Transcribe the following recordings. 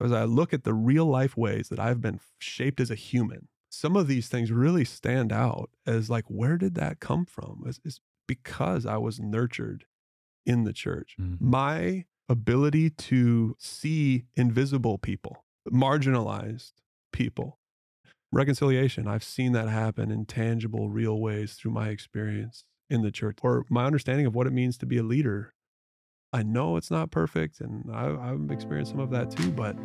as I look at the real life ways that I've been shaped as a human, some of these things really stand out as like, where did that come from? It's, it's because I was nurtured in the church. Mhm. My ability to see invisible people, marginalized people, reconciliation, I've seen that happen in tangible, real ways through my experience in the church or my understanding of what it means to be a leader. I know it's not perfect, and I, I've experienced some of that too, but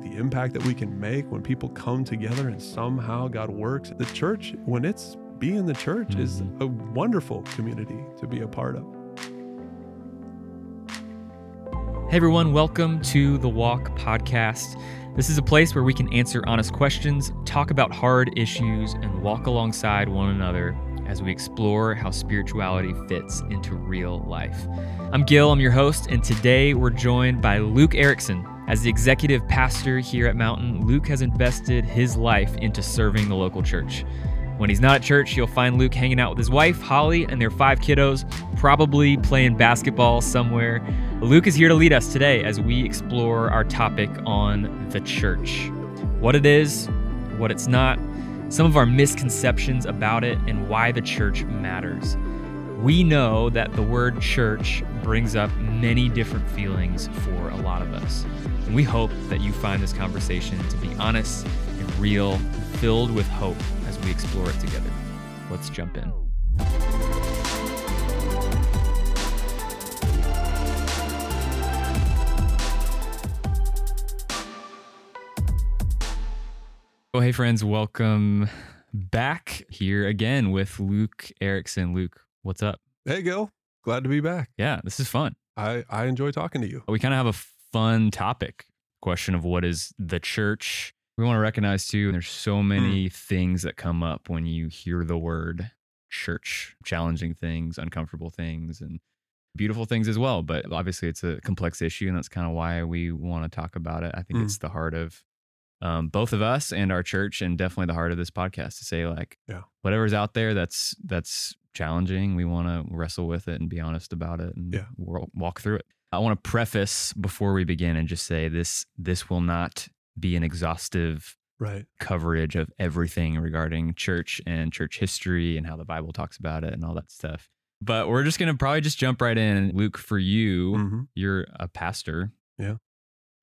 the impact that we can make when people come together and somehow God works. The church, when it's being the church, is mm-hmm. a wonderful community to be a part of. Hey everyone, welcome to the Walk Podcast. This is a place where we can answer honest questions, talk about hard issues, and walk alongside one another as we explore how spirituality fits into real life. I'm Gil, I'm your host, and today we're joined by Luke Erickson. As the executive pastor here at Mountain, Luke has invested his life into serving the local church. When he's not at church, you'll find Luke hanging out with his wife, Holly, and their five kiddos, probably playing basketball somewhere. Luke is here to lead us today as we explore our topic on the church what it is, what it's not, some of our misconceptions about it, and why the church matters. We know that the word church brings up many different feelings for a lot of us. And we hope that you find this conversation to be honest and real, filled with hope as we explore it together. Let's jump in. Oh, hey, friends, welcome back here again with Luke Erickson. Luke, what's up? Hey, Gil, glad to be back. Yeah, this is fun. I, I enjoy talking to you. We kind of have a fun topic question of what is the church. We want to recognize too, there's so many things that come up when you hear the word church, challenging things, uncomfortable things, and beautiful things as well. But obviously, it's a complex issue, and that's kind of why we want to talk about it. I think Mm. it's the heart of um, both of us and our church, and definitely the heart of this podcast to say like, Yeah. whatever's out there that's that's challenging, we want to wrestle with it and be honest about it and Yeah. wa- walk through it. I want to preface before we begin and just say this this will not be an exhaustive Right. coverage of everything regarding church and church history and how the Bible talks about it and all that stuff. But we're just going to probably just jump right in. Luke, for you, Mm-hmm. you're a pastor. Yeah.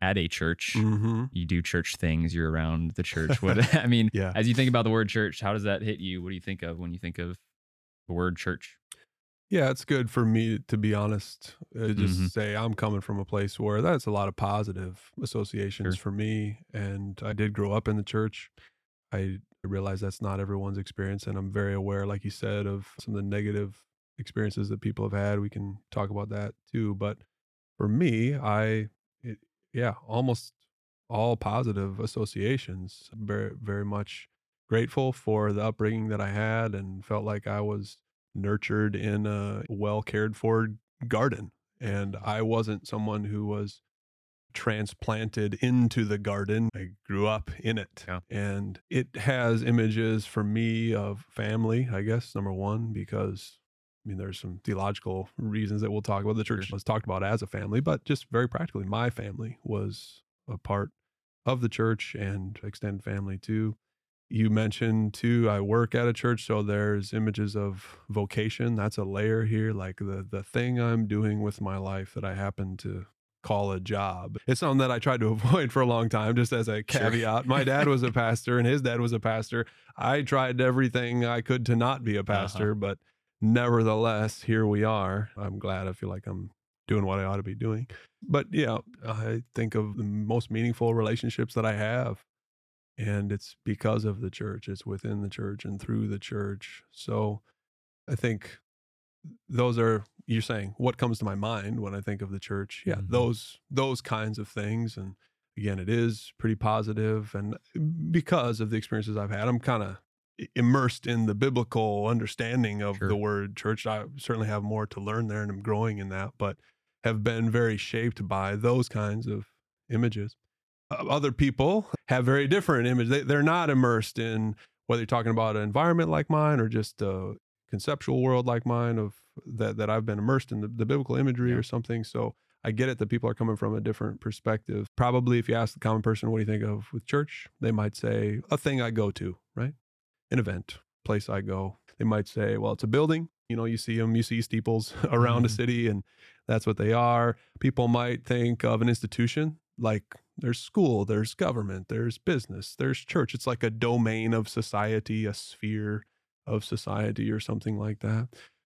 At a church. Mm-hmm. You do church things. You're around the church. What I mean, Yeah. as you think about the word church, how does that hit you? What do you think of when you think of the word church? Yeah, it's good for me to be honest. Uh, just Mhm. say I'm coming from a place where that's a lot of positive associations Sure. for me, and I did grow up in the church. I realize that's not everyone's experience, and I'm very aware, like you said, of some of the negative experiences that people have had. We can talk about that too, but for me, I, yeah, almost all positive associations. Very, very much grateful for the upbringing that I had, and felt like I was nurtured in a well cared for garden. And I wasn't someone who was transplanted into the garden. I grew up in it. Yeah. And it has images for me of family, I guess, number one, because mean, there's some theological reasons that we'll talk about. The church Sure. was talked about as a family, but just very practically, my family was a part of the church and extended family too you mentioned too i work at a church so there's images of vocation that's a layer here like the the thing i'm doing with my life that i happen to call a job it's something that i tried to avoid for a long time just as a Sure. caveat my dad was a pastor and his dad was a pastor i tried everything i could to not be a uh-huh. pastor but nevertheless here we are. I'm glad. I feel like i'm doing what i ought to be doing. But yeah i think of the most meaningful relationships that i have and it's because of the church. It's within the church and through the church. So i think those are you're saying what comes to my mind when i think of the church. Yeah Mhm. those those kinds of things. And again it is pretty positive. And because of the experiences i've had i'm kind of immersed in the biblical understanding of Sure. the word church i certainly have more to learn there and i'm growing in that but have been very shaped by those kinds of images uh, other people have very different images. They, they're not immersed in whether you're talking about an environment like mine or just a conceptual world like mine of that that I've been immersed in the, the biblical imagery Yeah. or something. So I get it that people are coming from a different perspective. Probably if you ask the common person, what do you think of with church? They might say, a thing I go to, right? An event, place I go. They might say, well, it's a building. You know, you see them, you see steeples around a Mhm. city, and that's what they are. People might think of an institution like there's school, there's government, there's business, there's church. It's like a domain of society, a sphere of society, or something like that.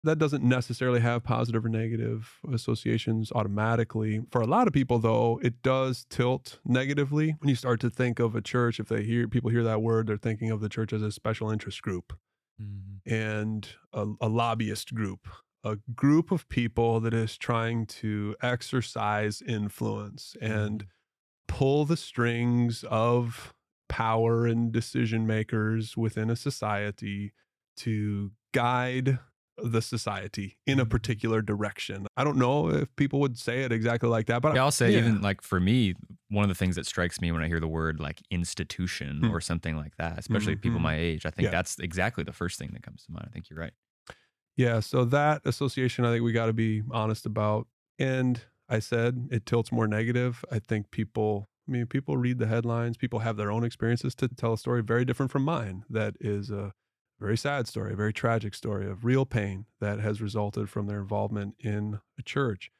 That doesn't necessarily have positive or negative associations automatically. For a lot of people, though, it does tilt negatively when you start to think of a church. If they hear people hear that word, they're thinking of the church as a special interest group mm-hmm. and a, a lobbyist group, a group of people that is trying to exercise influence and mm-hmm. pull the strings of power and decision makers within a society to guide the society in a Mhm. particular direction. I don't know if people would say it exactly like that, but Yeah, I'll say yeah. even like for me, one of the things that strikes me when I hear the word like institution Hmm. or something like that, especially people Mhm. my age, I think Yeah. that's exactly the first thing that comes to mind. I think you're right. Yeah, so that association, I think we got to be honest about. And I said it tilts more negative. I think people, I mean, people read the headlines, people have their own experiences to tell a story very different from mine. That is a very sad story, a very tragic story of real pain that has resulted from their involvement in a church.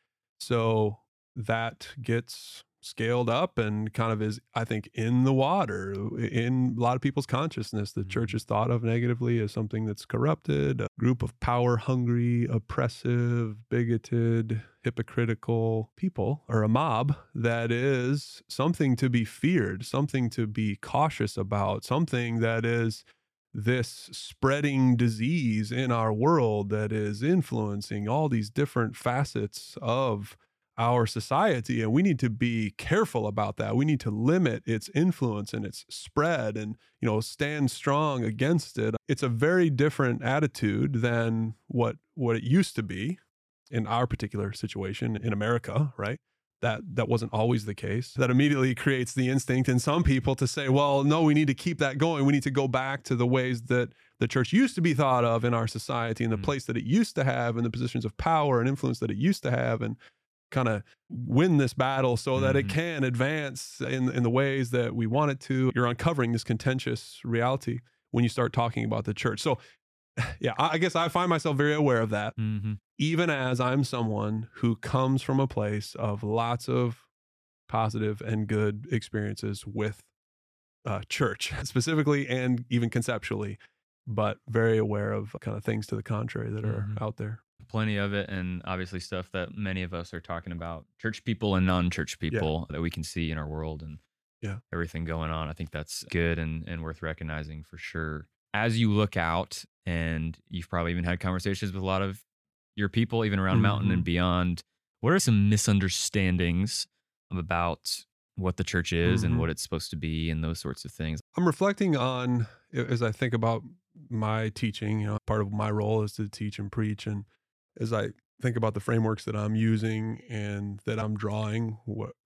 So that gets scaled up and kind of is, I think, in the water, in a lot of people's consciousness. The church Mhm. is thought of negatively as something that's corrupted, a group of power hungry, oppressive, bigoted, hypocritical people, or a mob that is something to be feared, something to be cautious about, something that is this spreading disease in our world that is influencing all these different facets of our society and we need to be careful about that. We need to limit its influence and its spread and you know stand strong against it. It's a very different attitude than what what it used to be in our particular situation in america right that that wasn't always the case that immediately creates the instinct in some people to say well no we need to keep that going we need to go back to the ways that the church used to be thought of in our society and the Mm. place that it used to have and the positions of power and influence that it used to have and kind of win this battle so that it Mhm. can advance in in the ways that we want it to you're uncovering this contentious reality when you start talking about the church so yeah i I guess i find myself very aware of that Mm-hmm. even as I'm someone who comes from a place of lots of positive and good experiences with uh, church, specifically and even conceptually, but very aware of kind of things to the contrary that are Mhm. out there. Plenty of it, and obviously stuff that many of us are talking about church people and non church people that we can see in our world and Yeah. everything going on. I think that's good and, and worth recognizing for sure. As you look out, and you've probably even had conversations with a lot of your people, even around Mountain and Mhm. beyond, what are some misunderstandings about what the church is and Mhm. what it's supposed to be and those sorts of things? I'm reflecting on as I think about my teaching. You know, part of my role is to teach and preach, and as I think about the frameworks that I'm using and that I'm drawing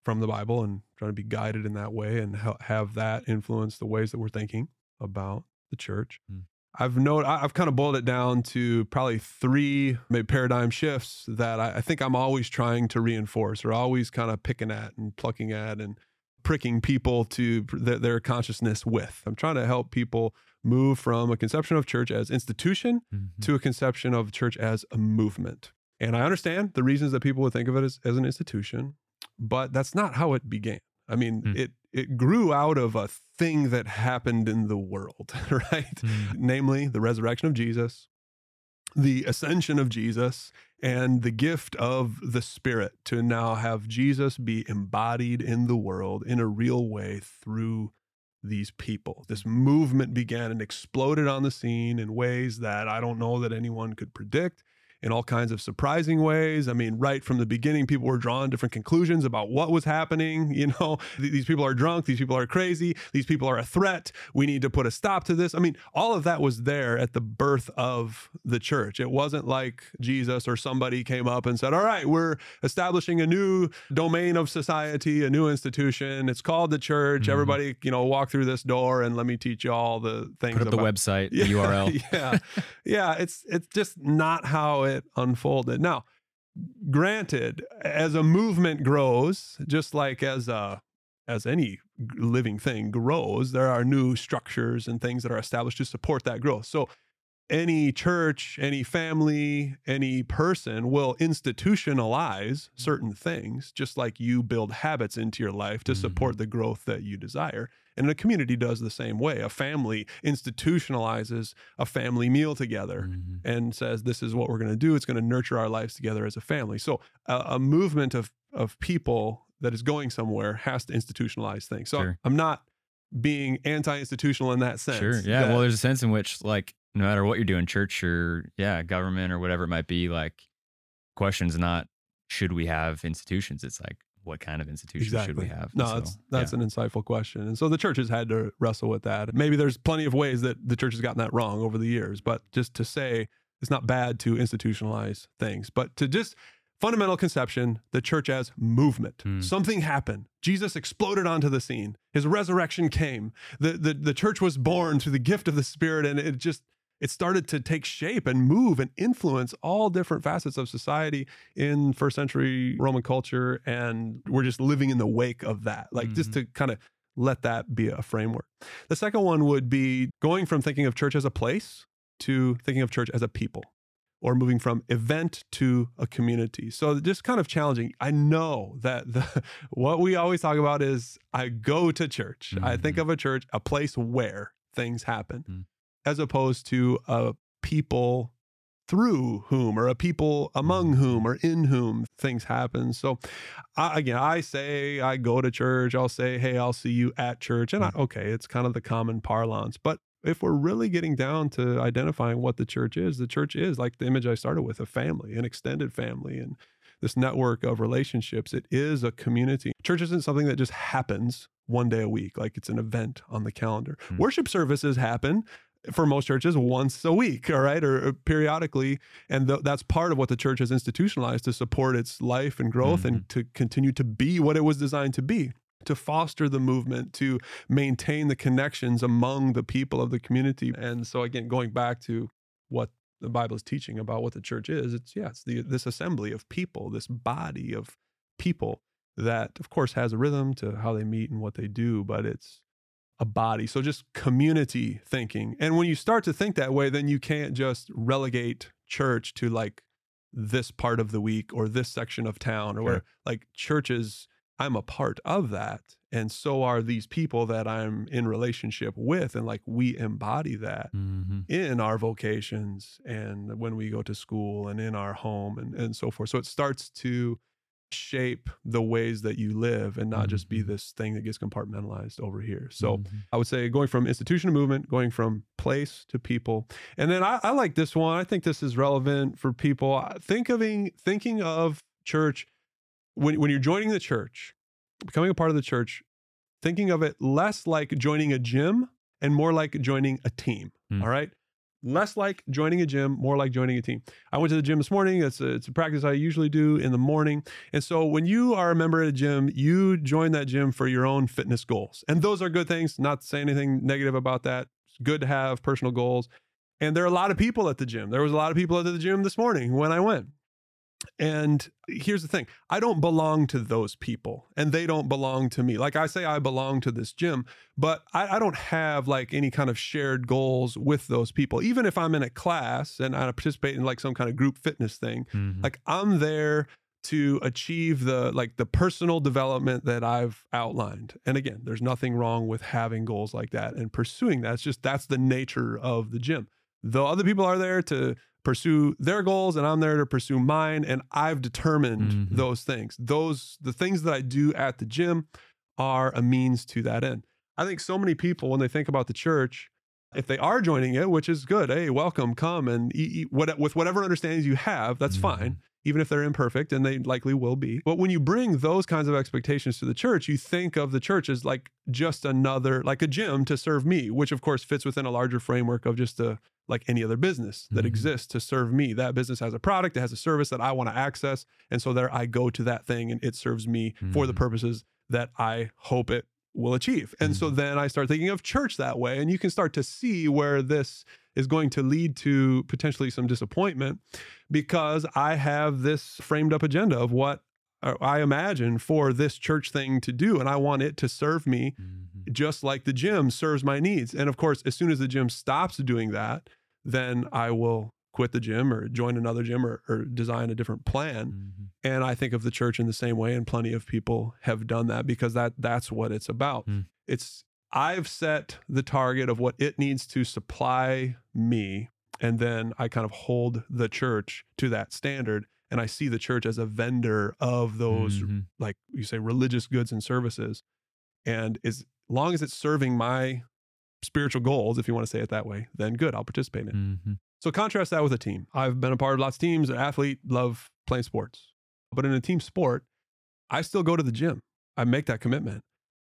from the Bible and trying to be guided in that way and have that influence the ways that we're thinking about the church. Mm. I've noted, I've kind of boiled it down to probably three maybe paradigm shifts that I, I think I'm always trying to reinforce or always kind of picking at and plucking at and pricking people to pr- their, consciousness with. I'm trying to help people move from a conception of church as institution mm-hmm. to a conception of church as a movement. And I understand the reasons that people would think of it as, as an institution, but that's not how it began. I mean, Hmm. it it grew out of a thing that happened in the world, right? Mm. Namely, the resurrection of Jesus, the ascension of Jesus, and the gift of the Spirit to now have Jesus be embodied in the world in a real way through these people. This movement began and exploded on the scene in ways that I don't know that anyone could predict. In all kinds of surprising ways. I mean, right from the beginning, people were drawing different conclusions about what was happening. You know, these people are drunk. These people are crazy. These people are a threat. We need to put a stop to this. I mean, all of that was there at the birth of the church. It wasn't like Jesus or somebody came up and said, All right, we're establishing a new domain of society, a new institution. It's called the church. Mhm. Everybody, you know, walk through this door and let me teach you all the things. Put up the about- website, the URL. yeah, yeah. It's it's just not how it unfolded. Now, granted, as a movement grows, just like as a as any living thing grows, there are new structures and things that are established to support that growth. So any church, any family, any person will institutionalize certain things, just like you build habits into your life to support Mhm. the growth that you desire. And a community does the same way. A family institutionalizes a family meal together Mhm. and says, This is what we're going to do. It's going to nurture our lives together as a family. So, a, a movement of, of people that is going somewhere has to institutionalize things. So, Sure. I'm not being anti institutional in that sense. Sure. Yeah. that- Well, there's a sense in which, like, no matter what you're doing, church or yeah, government or whatever it might be, like, questions not should we have institutions? It's like, what kind of institutions should we have? No, So, that's that's yeah. an insightful question. And so the church has had to wrestle with that. Maybe there's plenty of ways that the church has gotten that wrong over the years, but just to say it's not bad to institutionalize things, but to just fundamental conception, the church as movement. Hmm. Something happened. Jesus exploded onto the scene. His resurrection came. The, the the church was born through the gift of the Spirit, and it just it started to take shape and move and influence all different facets of society in first century Roman culture. And we're just living in the wake of that. Like just to kind of let that be a framework. The second one would be going from thinking of church as a place to thinking of church as a people or moving from event to a community. So just kind of challenging. I know that the what we always talk about is I go to church. I think Mhm. of a church, a place where things happen, Mhm. As opposed to a people through whom or a people among Mhm. whom or in whom things happen. So I, again, I say I go to church. I'll say, "Hey, I'll see you at church," and I, okay, it's kind of the common parlance. But if we're really getting down to identifying what the church is, the church is like the image I started with: a family, an extended family, and this network of relationships. It is a community. Church isn't something that just happens one day a week, like it's an event on the calendar. Hmm. Worship services happen for most churches once a week, all right, or, or periodically. And th- that's part of what the church has institutionalized to support its life and growth and mm-hmm. to continue to be what it was designed to be. To foster the movement, to maintain the connections among the people of the community. And so, again, going back to what the Bible is teaching about what the church is, it's, yeah, it's the, this assembly of people, this body of people that, of course, has a rhythm to how they meet and what they do, but it's a body. So just community thinking. And when you start to think that way, then you can't just relegate church to like this part of the week or this section of town or where like churches, I'm a part of that. And so are these people that I'm in relationship with. And like we embody that Mhm. in our vocations and when we go to school and in our home and, and so forth. So it starts to shape the ways that you live and not just be Mhm. this thing that gets compartmentalized over here. So Mhm. I would say going from institution to movement, going from place to people. And then I, I like this one. I think this is relevant for people. Think of thinking of church when, when you're joining the church, becoming a part of the church, thinking of it less like joining a gym and more like joining a team. Hmm. All right. Less like joining a gym, more like joining a team. I went to the gym this morning. It's a, it's a practice I usually do in the morning. And so when you are a member at a gym, you join that gym for your own fitness goals. And those are good things. Not to say anything negative about that. It's good to have personal goals. And there are a lot of people at the gym. There was a lot of people at the gym this morning when I went. And here's the thing I don't belong to those people, and they don't belong to me. Like I say, I belong to this gym, but I, I don't have like any kind of shared goals with those people. Even if I'm in a class and I participate in like some kind of group fitness thing, Mhm. like I'm there to achieve the like the personal development that I've outlined. And again, there's nothing wrong with having goals like that and pursuing that. It's just that's the nature of the gym. Though other people are there to pursue their goals and I'm there to pursue mine and I've determined Mhm. those things. Those the things that I do at the gym are a means to that end. I think so many people when they think about the church if they are joining it, which is good, hey, welcome, come and eat, eat what, with whatever understandings you have, that's Mhm. fine even if they're imperfect, and they likely will be. But when you bring those kinds of expectations to the church, you think of the church as like just another, like a gym to serve me, which of course fits within a larger framework of just a like any other business that Mhm. exists to serve me. That business has a product, it has a service that I want to access. And so there I go to that thing and it serves me for the Mhm. purposes that I hope it will achieve. And so Mhm. then I start thinking of church that way. And you can start to see where this is going to lead to potentially some disappointment because I have this framed up agenda of what uh, I imagine for this church thing to do. And I want it to serve me Mhm. just like the gym serves my needs. And of course, as soon as the gym stops doing that, then I will quit the gym or join another gym or, or design a different plan. Mhm. And I think of the church in the same way, and plenty of people have done that because that that's what it's about. Hmm. It's I've set the target of what it needs to supply me, and then I kind of hold the church to that standard. And I see the church as a vendor of those, Mhm. like you say, religious goods and services. And as long as it's serving my spiritual goals, if you want to say it that way, then good, I'll participate in it. Mhm. So contrast that with a team. I've been a part of lots of teams. An athlete, love playing sports. But in a team sport, I still go to the gym. I make that commitment.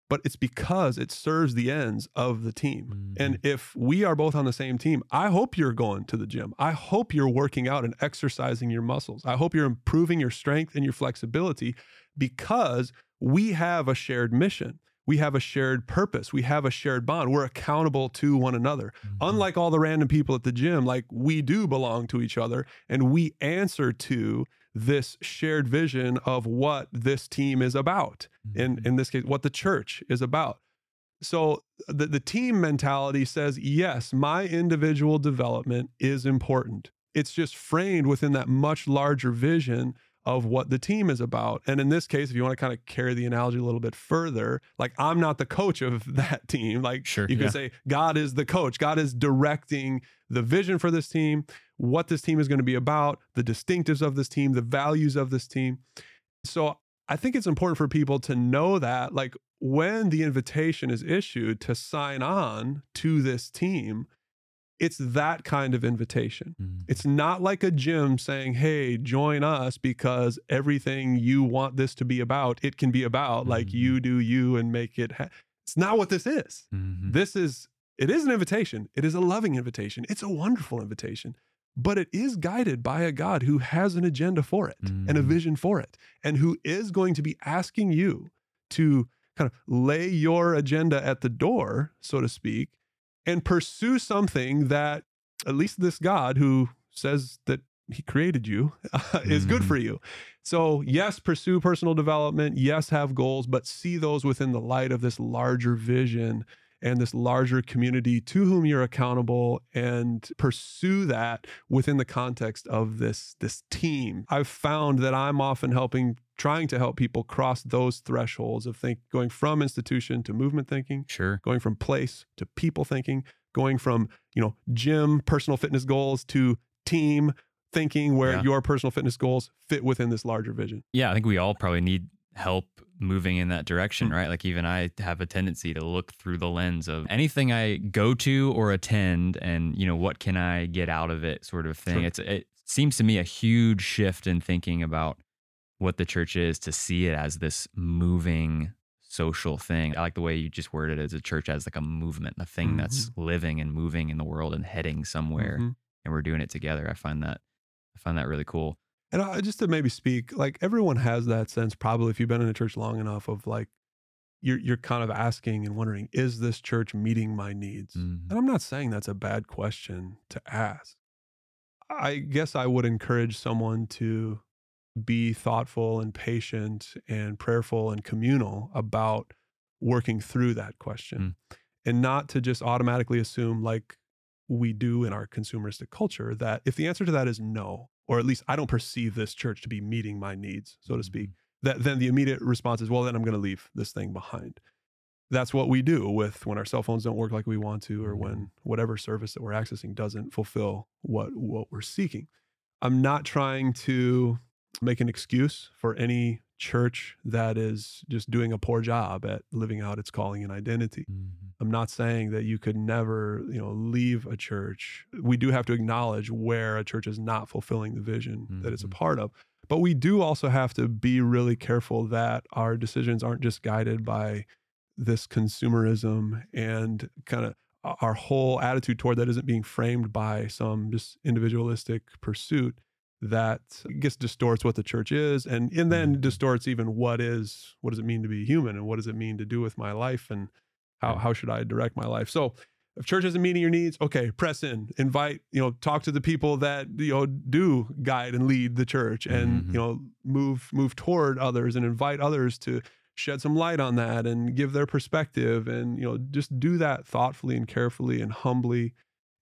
But it's because it serves the ends of the team. And if we are both on the same team, I hope you're going to the gym. I hope you're working out and exercising your muscles. I hope you're improving your strength and your flexibility because we have a shared mission. We have a shared purpose. We have a shared bond. We're accountable to one another Mhm. unlike all the random people at the gym, like we do belong to each other and we answer to this shared vision of what this team is about. In Mhm. in this case, what the church is about. So the, the team mentality says, yes, my individual development is important. It's just framed within that much larger vision of what the team is about. And in this case, if you want to kind of carry the analogy a little bit further, like I'm not the coach of that team. Like Sure, you could yeah. say God is the coach. God is directing the vision for this team, what this team is going to be about, the distinctives of this team, the values of this team. So I think it's important for people to know that, like, when the invitation is issued to sign on to this team, it's that kind of invitation. Mhm. It's not like a gym saying, hey, join us because everything you want this to be about, it can be about like Mhm. you do you and make it. Ha-. It's not what this is. Mhm. This is, it is an invitation. It is a loving invitation. It's a wonderful invitation, but it is guided by a God who has an agenda for it and a Mhm. vision for it, and who is going to be asking you to kind of lay your agenda at the door, so to speak, and pursue something that at least this God who says that he created you is good Mhm. for you. So, yes, pursue personal development. Yes, have goals, but see those within the light of this larger vision and this larger community to whom you're accountable and pursue that within the context of this this team. I've found that I'm often helping trying to help people cross those thresholds of think going from institution to movement thinking Sure. going from place to people thinking, going from, you know, gym personal fitness goals to team thinking where Yeah. your personal fitness goals fit within this larger vision. Yeah, I think we all probably need help moving in that direction, Mm. right? Like even I have a tendency to look through the lens of anything I go to or attend and, you know, what can I get out of it sort of thing. Sure. It's it seems to me a huge shift in thinking about what the church is to see it as this moving social thing. I like the way you just worded it as a church as like a movement, a thing that's living and moving in the world and heading somewhere Mhm. and we're doing it together. I find that I find that really cool. And I, just to maybe speak, like everyone has that sense, probably if you've been in a church long enough, of like you're you're kind of asking and wondering, is this church meeting my needs? Mhm. And I'm not saying that's a bad question to ask. I guess I would encourage someone to be thoughtful and patient and prayerful and communal about working through that question and not to just automatically assume, like we do in our consumeristic culture, that if the answer to that is no, or at least I don't perceive this church to be meeting my needs, so to speak, that then the immediate response is, well, then I'm going to leave this thing behind. That's what we do with when our cell phones don't work like we want to, or when whatever service that we're accessing doesn't fulfill what what we're seeking. I'm not trying to make an excuse for any church that is just doing a poor job at living out its calling and identity. Mhm. I'm not saying that you could never, you know, leave a church. We do have to acknowledge where a church is not fulfilling the vision that it's a Mhm. part of. But we do also have to be really careful that our decisions aren't just guided by this consumerism and kind of our whole attitude toward that isn't being framed by some just individualistic pursuit that I guess distorts what the church is and and then Mhm. distorts even what is what does it mean to be human and what does it mean to do with my life and how how should I direct my life? So if church isn't meeting your needs, okay, press in, invite, you know, talk to the people that you know do guide and lead the church, and Mhm. you know, move move toward others and invite others to shed some light on that and give their perspective, and you know, just do that thoughtfully and carefully and humbly.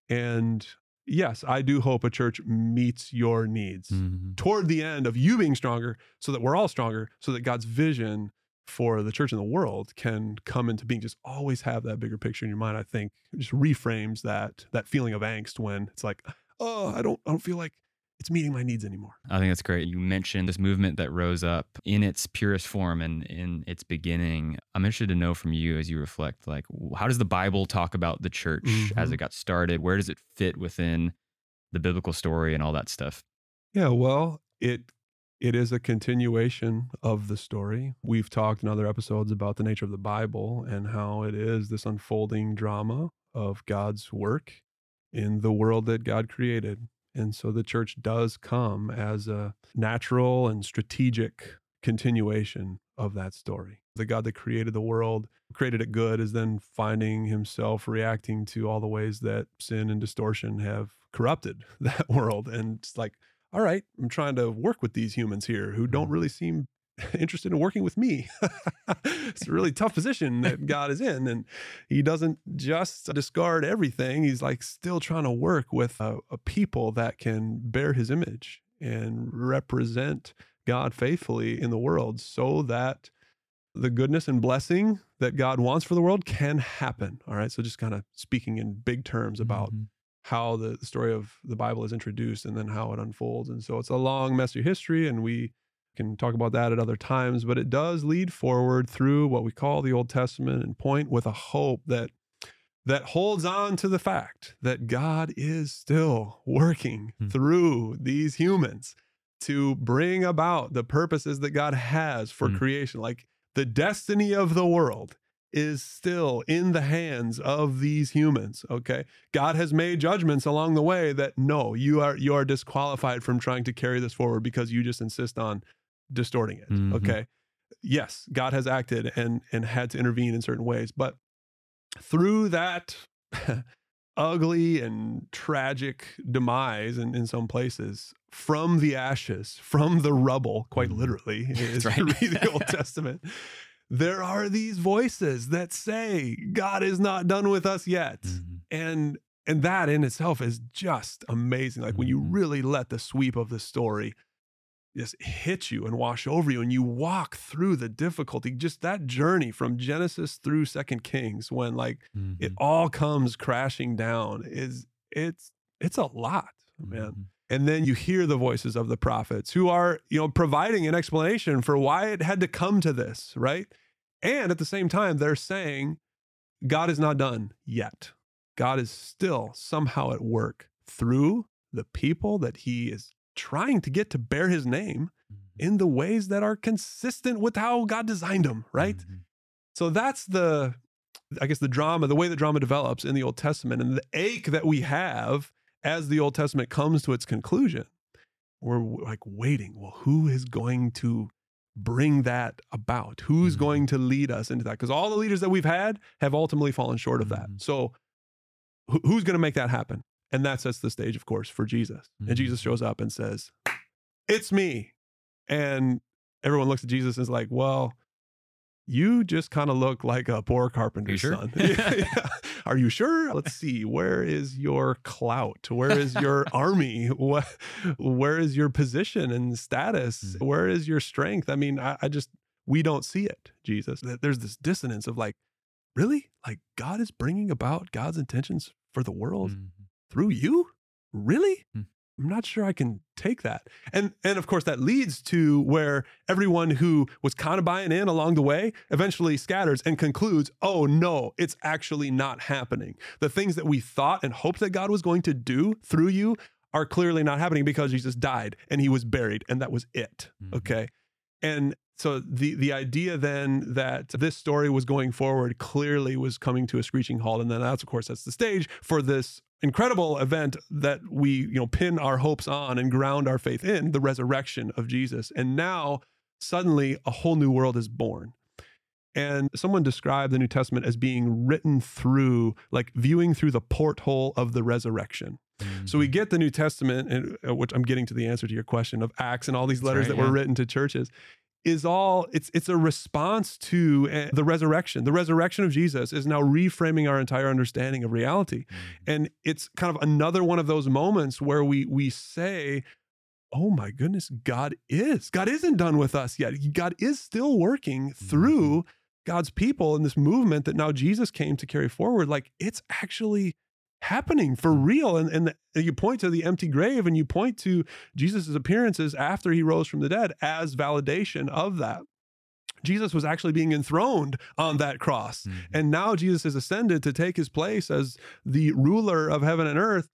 And yes, I do hope a church meets your needs Mhm. toward the end of you being stronger, so that we're all stronger, so that God's vision for the church in the world can come into being. Just always have that bigger picture in your mind. I think just reframes that that feeling of angst when it's like, oh, I don't, I don't feel like it's meeting my needs anymore. I think that's great. You mentioned this movement that rose up in its purest form and in its beginning. I'm interested to know from you as you reflect, like, how does the Bible talk about the church as Mhm. it got started? Where does it fit within the biblical story and all that stuff? Yeah, well, it it is a continuation of the story. We've talked in other episodes about the nature of the Bible and how it is this unfolding drama of God's work in the world that God created. And so the church does come as a natural and strategic continuation of that story. The God that created the world, created it good, is then finding himself reacting to all the ways that sin and distortion have corrupted that world. And it's like, all right, I'm trying to work with these humans here who don't Mhm. really seem interested in working with me. it's a really tough position that God is in. And he doesn't just discard everything. He's like still trying to work with a, a people that can bear his image and represent God faithfully in the world so that the goodness and blessing that God wants for the world can happen. All right. So just kind of speaking in big terms about Mhm. How the, story of the Bible is introduced and then how it unfolds. And so it's a long, messy history, and we can talk about that at other times, but it does lead forward through what we call the Old Testament and point with a hope that that holds on to the fact that God is still working Hmm. through these humans to bring about the purposes that God has for Hmm. creation. Like the destiny of the world is still in the hands of these humans, okay? God has made judgments along the way that no, you are you are disqualified from trying to carry this forward because you just insist on distorting it. Mhm. Okay. Yes, God has acted and and had to intervene in certain ways, but through that ugly and tragic demise in, in some places, from the ashes, from the rubble, quite Mhm. literally, is right. read the Old Testament. There are these voices that say God is not done with us yet Mhm. and and that in itself is just amazing like when you Mhm. really let the sweep of the story just hit you and wash over you and you walk through the difficulty just that journey from genesis through second kings when like it Mhm. all comes crashing down is it's it's a lot man Mhm. And then you hear the voices of the prophets who are you know providing an explanation for why it had to come to this right and at the same time they're saying god is not done yet god is still somehow at work through the people that he is trying to get to bear his name Mhm. in the ways that are consistent with how god designed them right Mhm. so that's the, I guess, the drama, the way the drama develops in the Old Testament and the ache that we have as the Old Testament comes to its conclusion. We're like waiting. Well, who is going to bring that about? Who's Mhm. going to lead us into that? Because all the leaders that we've had have ultimately fallen short of that. Mhm. So who- who's going to make that happen? And that sets the stage, of course, for Jesus. Mhm. And Jesus shows up and says, It's me. And everyone looks at Jesus and is like, Well, you just kind of look like a poor carpenter's son. Are you sure? Let's see. Where is your clout? Where is your army? What, where is your position and status? Mm. Where is your strength? I mean, I, I just, we don't see it, Jesus. There's this dissonance of like, really? Like God is bringing about God's intentions for the world Mhm. through you? Really? Hmm. I'm not sure I can take that. And and of course that leads to where everyone who was kind of buying in along the way eventually scatters and concludes, "Oh no, it's actually not happening. The things that we thought and hoped that God was going to do through you are clearly not happening because Jesus died and he was buried and that was it." Mhm. Okay? And so the the idea then that this story was going forward clearly was coming to a screeching halt and then that's of course that's the stage for this incredible event that we you know pin our hopes on and ground our faith in the resurrection of Jesus and now suddenly a whole new world is born And someone described the New Testament as being written through, like viewing through the porthole of the resurrection. So we Mm-hmm. get the New Testament, and uh, which I'm getting to the answer to your question of Acts and all these letters right, that were yeah. written to churches. Is all it's it's a response to uh, the resurrection. The resurrection of Jesus is now reframing our entire understanding of reality, Mm-hmm. and it's kind of another one of those moments where we we say, "Oh my goodness, God is God isn't done with us yet. God is still working through God's people in this movement that now Jesus came to carry forward. Like it's actually happening for real. And, and you point to the empty grave and you point to Jesus' appearances after he rose from the dead as validation of that. Jesus was actually being enthroned on that cross. Mhm. And now Jesus has ascended to take his place as the ruler of heaven and earth.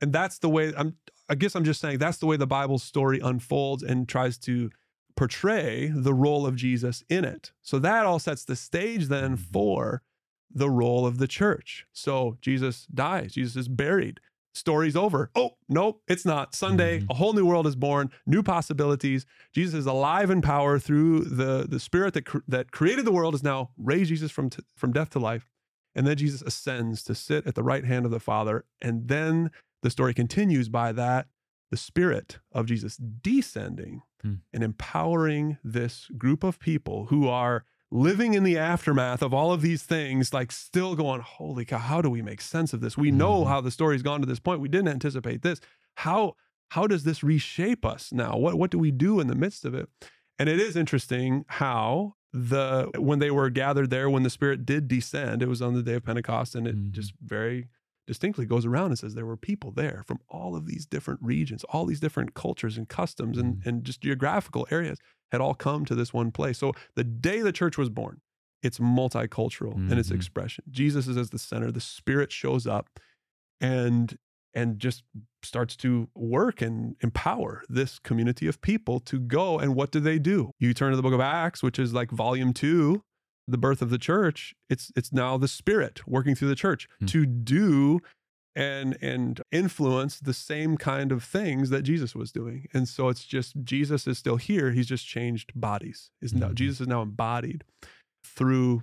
And that's the way I'm I guess I'm just saying that's the way the Bible story unfolds and tries to portray the role of Jesus in it. So that all sets the stage then Mhm. for the role of the church. So Jesus dies, Jesus is buried. Story's over. Oh, nope, it's not. Sunday, Mhm. a whole new world is born, new possibilities. Jesus is alive in power through the, the spirit that, cr- that created the world, is now raised Jesus from, t- from death to life. And then Jesus ascends to sit at the right hand of the Father. And then the story continues by that the spirit of Jesus descending Hmm. and empowering this group of people who are living in the aftermath of all of these things, like still going, Holy cow, how do we make sense of this? We know Mhm. how the story's gone to this point. We didn't anticipate this. How how does this reshape us now? What what do we do in the midst of it? And it is interesting how the when they were gathered there, when the Spirit did descend, it was on the day of Pentecost, and it Mhm. just very distinctly goes around and says there were people there from all of these different regions, all these different cultures and customs and, Mhm. and just geographical areas had all come to this one place. So the day the church was born, it's multicultural in its Mhm. expression. Jesus is as the center, the spirit shows up and and just starts to work and empower this community of people to go and what do they do? You turn to the book of Acts, which is like volume 2 the birth of the church it's it's now the spirit working through the church Hmm. to do and and influence the same kind of things that Jesus was doing and so it's just Jesus is still here he's just changed bodies is now Mhm. Jesus is now embodied through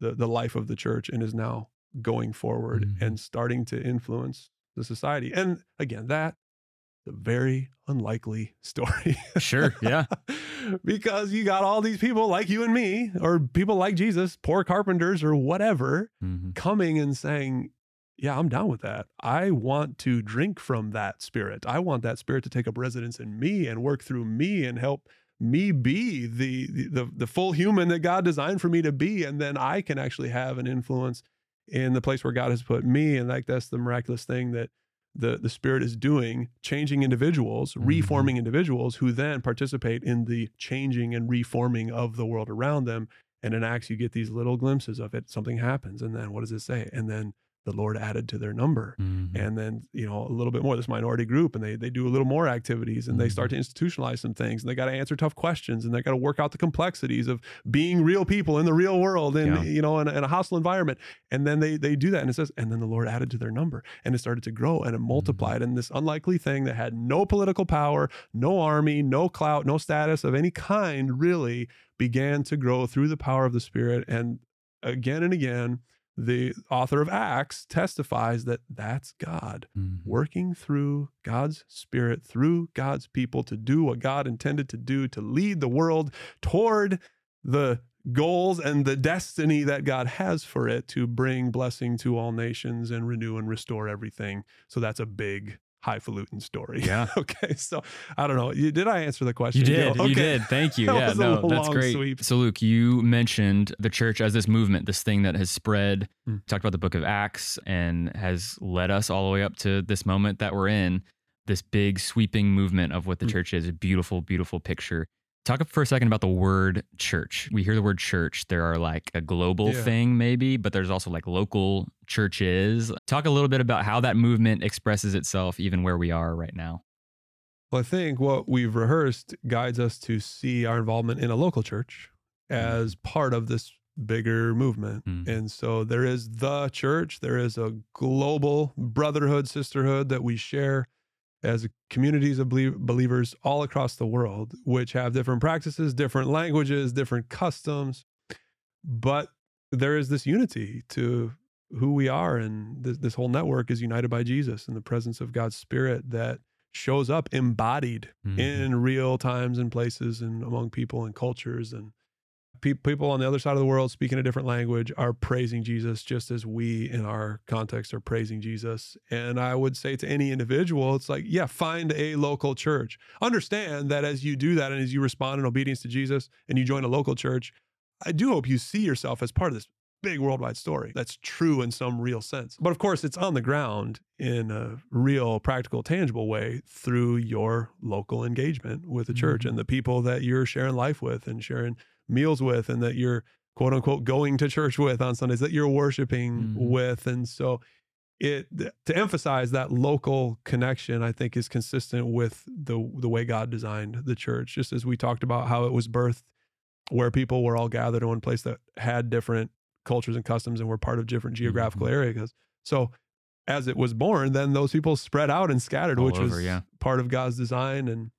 the the life of the church and is now going forward Mhm. and starting to influence the society and again that a very unlikely story Sure, yeah. because you got all these people like you and me, or people like Jesus, poor carpenters or whatever, Mhm. coming and saying, Yeah, I'm down with that. I want to drink from that spirit. I want that spirit to take up residence in me and work through me and help me be the, the the the full human that God designed for me to be. And then I can actually have an influence in the place where God has put me. And like that's the miraculous thing that the the spirit is doing changing individuals Mhm. reforming individuals who then participate in the changing and reforming of the world around them. And in acts you get these little glimpses of it. Something happens and then what does it say? And then the lord added to their number Mhm. and then you know a little bit more this minority group and they they do a little more activities and they start to institutionalize some things and they got to answer tough questions and they got to work out the complexities of being real people in the real world and Yeah. you know in, a- in a hostile environment and then they they do that and it says and then the lord added to their number and it started to grow and it multiplied and this unlikely thing that had no political power no army no clout no status of any kind really began to grow through the power of the spirit and again and again the author of acts testifies that that's god Mhm. working through God's spirit, through God's people to do what God intended to do, to lead the world toward the goals and the destiny that God has for it to bring blessing to all nations and renew and restore everything. So that's a big highfalutin story. Yeah. okay. So I don't know. You, did I answer the question? You did. Gil? You did. Thank you. That yeah, no, that's great. sweep. So, Luke, you mentioned the church as this movement, this thing that has spread. Hmm. Talked about the book of Acts and has led us all the way up to this moment that we're in. This big sweeping movement of what the Hmm. church is. A beautiful, beautiful picture. Talk for a second about the word church. We hear the word church. There are like a global Yeah. thing, maybe, but there's also like local churches. Talk a little bit about how that movement expresses itself, even where we are right now. Well, I think what we've rehearsed guides us to see our involvement in a local church as part of this bigger movement. Mhm. And so there is the church, there is a global brotherhood, sisterhood that we share as communities of belie- believers all across the world, which have different practices, different languages, different customs. but there is this unity to who we are and this, this whole network is united by jesus and the presence of god's spirit that shows up embodied Mhm. in real times and places and among people and cultures and pe- people on the other side of the world speaking a different language are praising jesus just as we in our context are praising jesus and i would say to any individual it's like yeah find a local church understand that as you do that and as you respond in obedience to jesus and you join a local church i do hope you see yourself as part of this big worldwide story that's true in some real sense. But of course, it's on the ground in a real, practical, tangible way through your local engagement with the church Mhm. and the people that you're sharing life with and sharing meals with and that you're quote unquote going to church with on Sundays that you're worshiping Mhm. with. And so it to emphasize that local connection, I think is consistent with the the way God designed the church, just as we talked about how it was birthed where people were all gathered in one place that had different cultures and customs and were part of different geographical areas. So as it was born, then those people spread out and scattered, All which over, was yeah. part of God's design and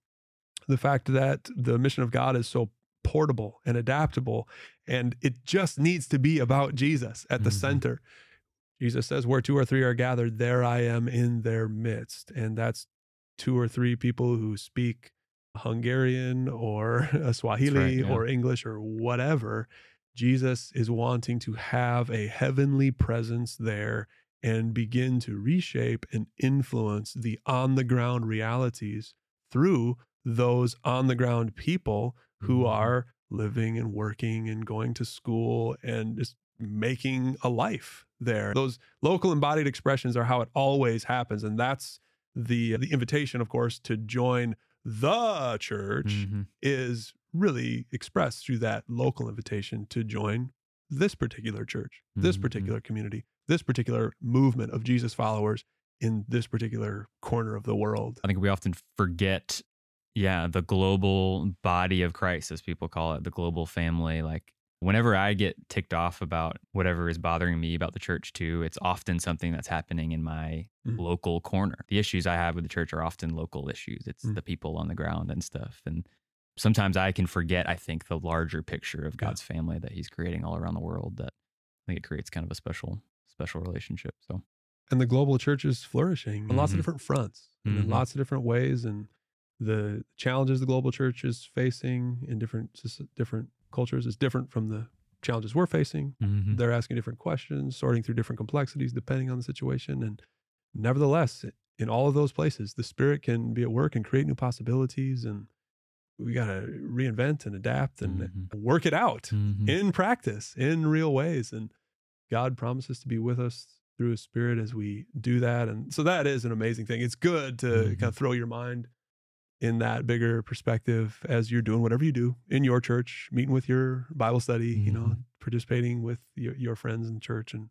the fact that the mission of God is so portable and adaptable and it just needs to be about Jesus at the Mhm. center. Jesus says, Where two or three are gathered, there I am in their midst. And that's two or three people who speak Hungarian or Swahili yeah. or English or whatever. Jesus is wanting to have a heavenly presence there and begin to reshape and influence the on the ground realities through those on the ground people who Mhm. are living and working and going to school and just making a life there. Those local embodied expressions are how it always happens and that's the the invitation of course to join the church Mhm. is really expressed through that local invitation to join this particular church, this Mhm. particular community, this particular movement of Jesus followers in this particular corner of the world. I think we often forget, yeah, the global body of Christ, as people call it, the global family. Like, whenever I get ticked off about whatever is bothering me about the church, too, it's often something that's happening in my Mm. local corner. The issues I have with the church are often local issues, it's Mm. the people on the ground and stuff. And sometimes I can forget, I think, the larger picture of Yeah. God's family that He's creating all around the world that I think it creates kind of a special, special relationship. So, And the global church is flourishing on lots of Mhm. different fronts and in Mhm. lots of different ways. And the challenges the global church is facing in different different cultures is different from the challenges we're facing. Mhm. they're asking different questions, sorting through different complexities depending on the situation. And nevertheless, in all of those places, the spirit can be at work and create new possibilities. And we got to reinvent and adapt and Mhm. work it out Mhm. in practice, in real ways. And God promises to be with us through his spirit as we do that. And so that is an amazing thing. It's good to kind of throw your mind in that bigger perspective as you're doing whatever you do in your church, meeting with your Bible study, you know, Mhm. participating with your, your friends in church and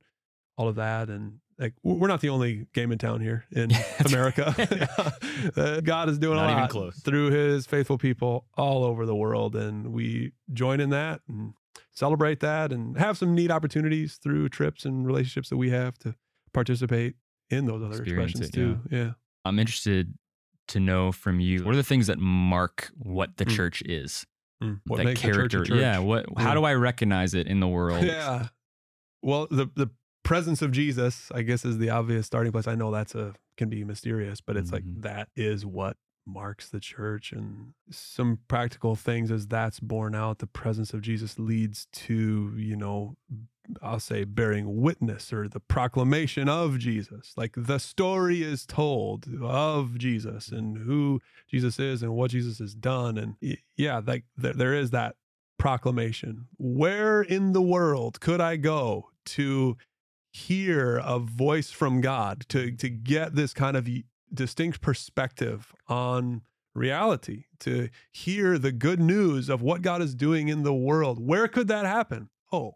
all of that. And like, we're not the only game in town here in America. Uh, God is doing Not a even lot close. through his faithful people all over the world. And we join in that and celebrate that and have some neat opportunities through trips and relationships that we have to participate in those other Experience expressions it, too. Yeah. I'm interested to know from you what are the things that mark what the Mm. church is? What that a church character. Yeah. What? How Yeah. do I recognize it in the world? Yeah. Well, the the presence of Jesus, I guess, is the obvious starting place. I know that's a can be mysterious, but it's Mhm. like that is what marks the church and some practical things as that's borne out the presence of jesus leads to you know i'll say bearing witness or the proclamation of jesus like the story is told of jesus and who jesus is and what jesus has done and yeah like there, there is that proclamation where in the world could i go to hear a voice from god to to get this kind of distinct perspective on reality, to hear the good news of what God is doing in the world. Where could that happen? Oh,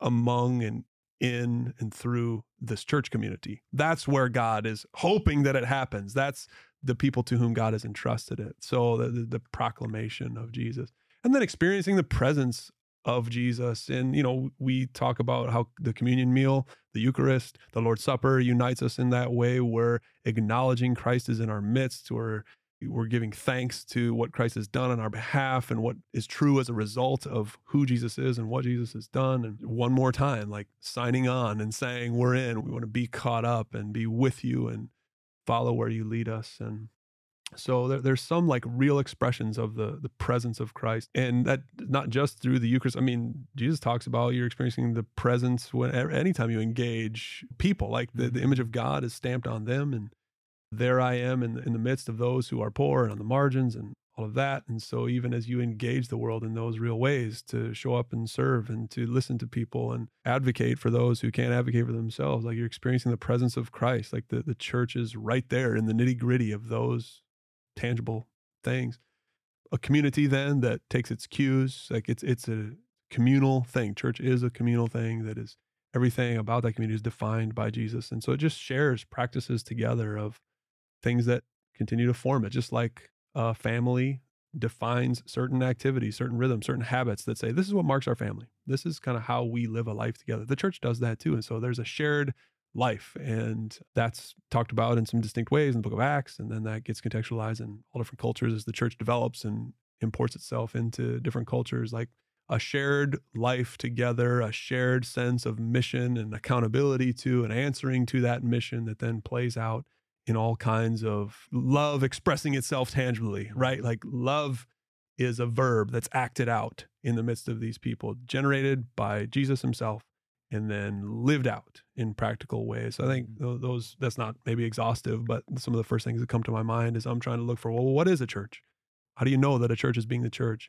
among and in and through this church community. That's where God is hoping that it happens. That's the people to whom God has entrusted it. So the, the, the proclamation of Jesus and then experiencing the presence of Jesus. And, you know, we talk about how the communion meal, the Eucharist, the Lord's Supper unites us in that way. We're acknowledging Christ is in our midst. We're we're giving thanks to what Christ has done on our behalf and what is true as a result of who Jesus is and what Jesus has done. And one more time, like signing on and saying, We're in. We want to be caught up and be with you and follow where you lead us. And so there, there's some like real expressions of the the presence of Christ, and that not just through the Eucharist. I mean, Jesus talks about you're experiencing the presence when anytime you engage people, like the, the mm-hmm. image of God is stamped on them, and there I am in the, in the midst of those who are poor and on the margins and all of that. And so even as you engage the world in those real ways to show up and serve and to listen to people and advocate for those who can't advocate for themselves, like you're experiencing the presence of Christ, like the, the church is right there in the nitty gritty of those tangible things. A community then that takes its cues, like it's it's a communal thing. Church is a communal thing that is everything about that community is defined by Jesus. And so it just shares practices together of things that continue to form it, just like a family defines certain activities, certain rhythms, certain habits that say, this is what marks our family. This is kind of how we live a life together. The church does that too. And so there's a shared life. And that's talked about in some distinct ways in the book of Acts. And then that gets contextualized in all different cultures as the church develops and imports itself into different cultures, like a shared life together, a shared sense of mission and accountability to and answering to that mission that then plays out in all kinds of love expressing itself tangibly, right? Like love is a verb that's acted out in the midst of these people, generated by Jesus himself and then lived out in practical ways. I think mm-hmm. those that's not maybe exhaustive, but some of the first things that come to my mind is I'm trying to look for well, what is a church? How do you know that a church is being the church?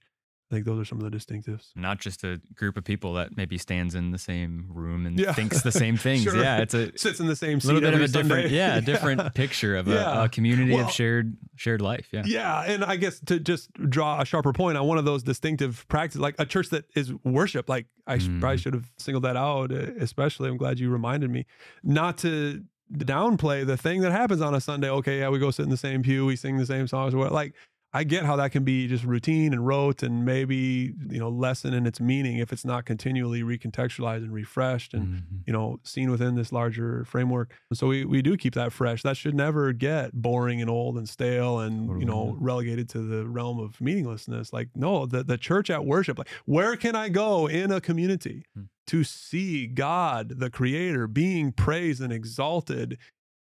I think those are some of the distinctives. Not just a group of people that maybe stands in the same room and yeah. thinks the same things. sure. Yeah, it's a sits in the same little bit of a Sunday. different, yeah, a different picture of yeah. a, a, community well, of shared shared life. Yeah, yeah, and I guess to just draw a sharper point on one of those distinctive practices, like a church that is worship. Like I mm. probably should have singled that out. Especially, I'm glad you reminded me not to downplay the thing that happens on a Sunday. Okay, yeah, we go sit in the same pew, we sing the same songs, or what. Like I get how that can be just routine and rote and maybe, you know, lessen in its meaning if it's not continually recontextualized and refreshed and, mm-hmm. you know, seen within this larger framework. So we, we do keep that fresh. That should never get boring and old and stale and, you know, relegated to the realm of meaninglessness. Like, no, the, the church at worship, like, where can I go in a community mm-hmm. to see God, the creator, being praised and exalted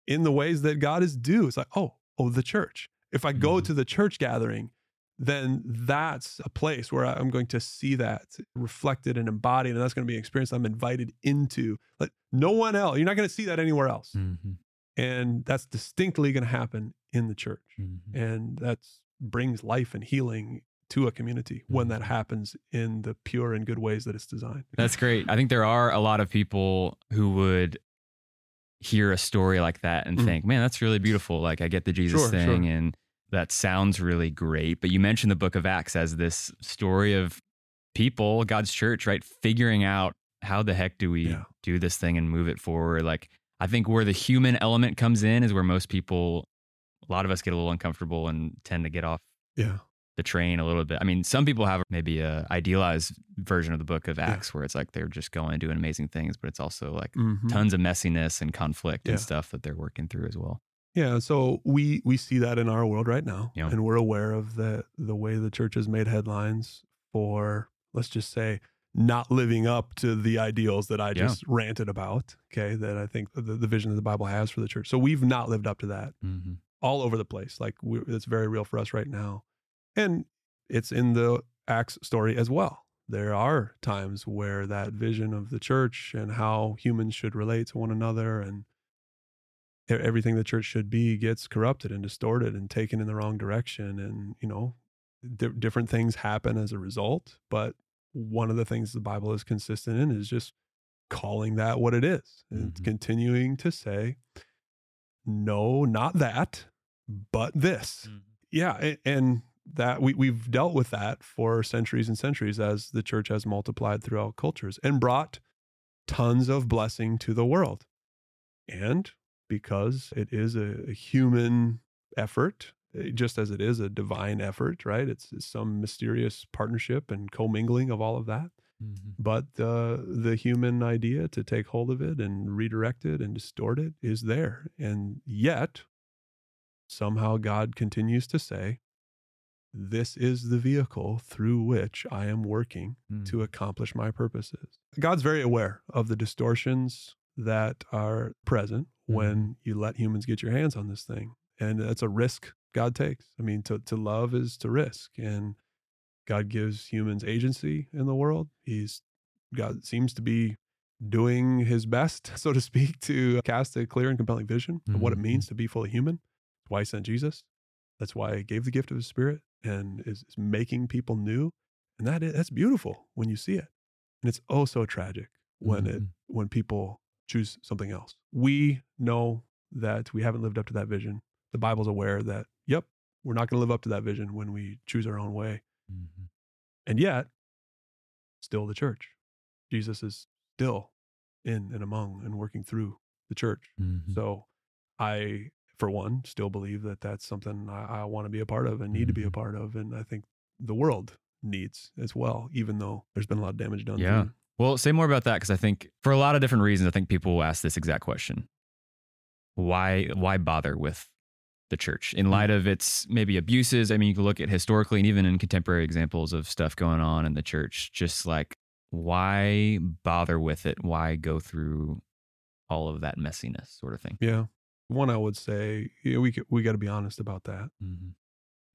in the ways that God is due? It's like, oh, oh, the church if I go to the church gathering, then that's a place where I'm going to see that reflected and embodied, and that's going to be an experience I'm invited into. Like no one else, you're not going to see that anywhere else, mm-hmm. and that's distinctly going to happen in the church, mm-hmm. and that brings life and healing to a community when that mm-hmm. happens in the pure and good ways that it's designed. That's great. I think there are a lot of people who would hear a story like that and mm. think, man, that's really beautiful. Like I get the Jesus sure, thing sure. and that sounds really great. But you mentioned the book of Acts as this story of people, God's church, right? Figuring out how the heck do we yeah. do this thing and move it forward. Like I think where the human element comes in is where most people, a lot of us get a little uncomfortable and tend to get off yeah the train a little bit. I mean, some people have maybe a idealized version of the book of Acts yeah. where it's like they're just going and doing amazing things, but it's also like mm-hmm. tons of messiness and conflict yeah. and stuff that they're working through as well. Yeah, so we we see that in our world right now, yeah. and we're aware of the the way the church has made headlines for let's just say not living up to the ideals that I just ranted about. Okay, that I think the, the vision that the Bible has for the church. So we've not lived up to that mm-hmm. all over the place. Like we, it's very real for us right now. And it's in the Acts story as well. There are times where that vision of the church and how humans should relate to one another and everything the church should be gets corrupted and distorted and taken in the wrong direction. And, you know, di- different things happen as a result. But one of the things the Bible is consistent in is just calling that what it is and mm-hmm. continuing to say, no, not that, but this. Mm-hmm. Yeah. And that we, we've dealt with that for centuries and centuries as the church has multiplied throughout cultures and brought tons of blessing to the world. And because it is a, a human effort, eh, just as it is a divine effort, right? It's, it's some mysterious partnership and commingling of all of that. Mm-hmm. But uh, the human idea to take hold of it and redirect it and distort it is there. And yet, somehow God continues to say, This is the vehicle through which I am working Mm. to accomplish my purposes. God's very aware of the distortions that are present when you let humans get your hands on this thing. And that's a risk God takes. I mean, to, to love is to risk. And God gives humans agency in the world. He's God seems to be doing his best, so to speak, to cast a clear and compelling vision of what it Mhm. means to be fully human. Why he sent Jesus. That's why he gave the gift of his spirit and is, is making people new. And that is, that's beautiful when you see it. And it's oh so tragic when it Mhm. when people choose something else. We know that we haven't lived up to that vision. The Bible's aware that, yep, we're not going to live up to that vision when we choose our own way. Mhm. And yet, still the church. Jesus is still in and among and working through the church. Mhm. So I, for one, still believe that that's something I, I want to be a part of and need to be a Mhm. part of. And I think the world needs as well, even though there's been a lot of damage done. Yeah. Well, say more about that because I think for a lot of different reasons, I think people will ask this exact question: Why, why bother with the church in light of its maybe abuses? I mean, you can look at historically and even in contemporary examples of stuff going on in the church. Just like, why bother with it? Why go through all of that messiness, sort of thing? Yeah. One, I would say yeah, we, we got to be honest about that. Mhm.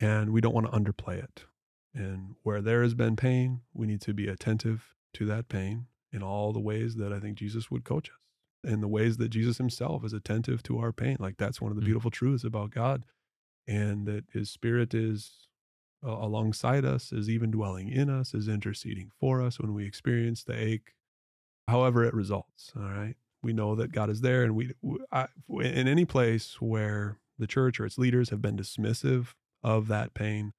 and we don't want to underplay it. And where there has been pain, we need to be attentive to that pain in all the ways that I think Jesus would coach us, in the ways that Jesus himself is attentive to our pain. Like that's one of the Mm. beautiful truths about God, and that his spirit is uh, alongside us, is even dwelling in us, is interceding for us when we experience the ache, however it results. All right. We know that God is there, and we, I, in any place where the church or its leaders have been dismissive of that pain,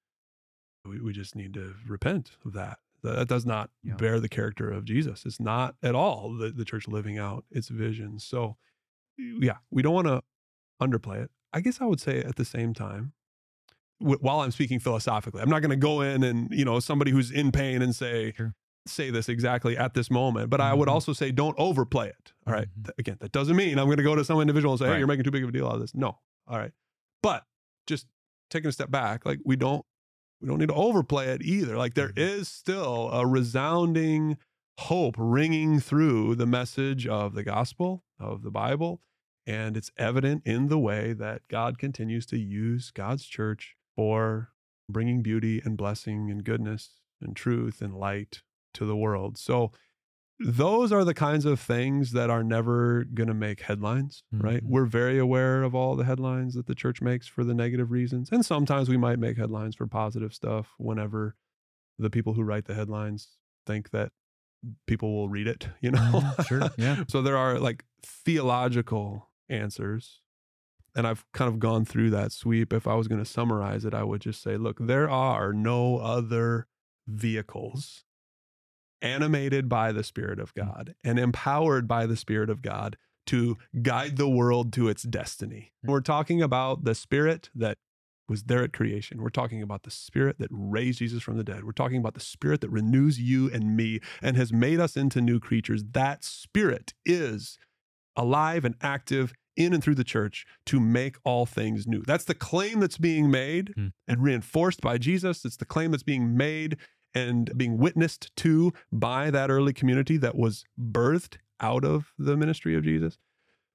we, we just need to repent of that. That does not Yeah. bear the character of Jesus. It's not at all the, the church living out its vision. So, yeah, we don't want to underplay it. I guess I would say at the same time, wh- while I'm speaking philosophically, I'm not going to go in and, you know, somebody who's in pain and say, Sure. Say this exactly at this moment. But I would Mhm. also say, don't overplay it. All right. Mhm. Th- again, that doesn't mean I'm going to go to some individual and say, hey, Right. you're making too big of a deal out of this. No. All right. But just taking a step back, like we don't, we don't need to overplay it either. Like there Mhm. is still a resounding hope ringing through the message of the gospel of the Bible. And it's evident in the way that God continues to use God's church for bringing beauty and blessing and goodness and truth and light to the world. So, those are the kinds of things that are never going to make headlines, right? Mhm. We're very aware of all the headlines that the church makes for the negative reasons. And sometimes we might make headlines for positive stuff whenever the people who write the headlines think that people will read it, you know? Mhm. Sure. Yeah. so there are like theological answers. And I've kind of gone through that sweep. If I was going to summarize it, I would just say, look, there are no other vehicles animated by the Spirit of God and empowered by the Spirit of God to guide the world to its destiny. We're talking about the Spirit that was there at creation. We're talking about the Spirit that raised Jesus from the dead. We're talking about the Spirit that renews you and me and has made us into new creatures. That Spirit is alive and active in and through the church to make all things new. That's the claim that's being made Hmm. and reinforced by Jesus. It's the claim that's being made and being witnessed to by that early community that was birthed out of the ministry of Jesus.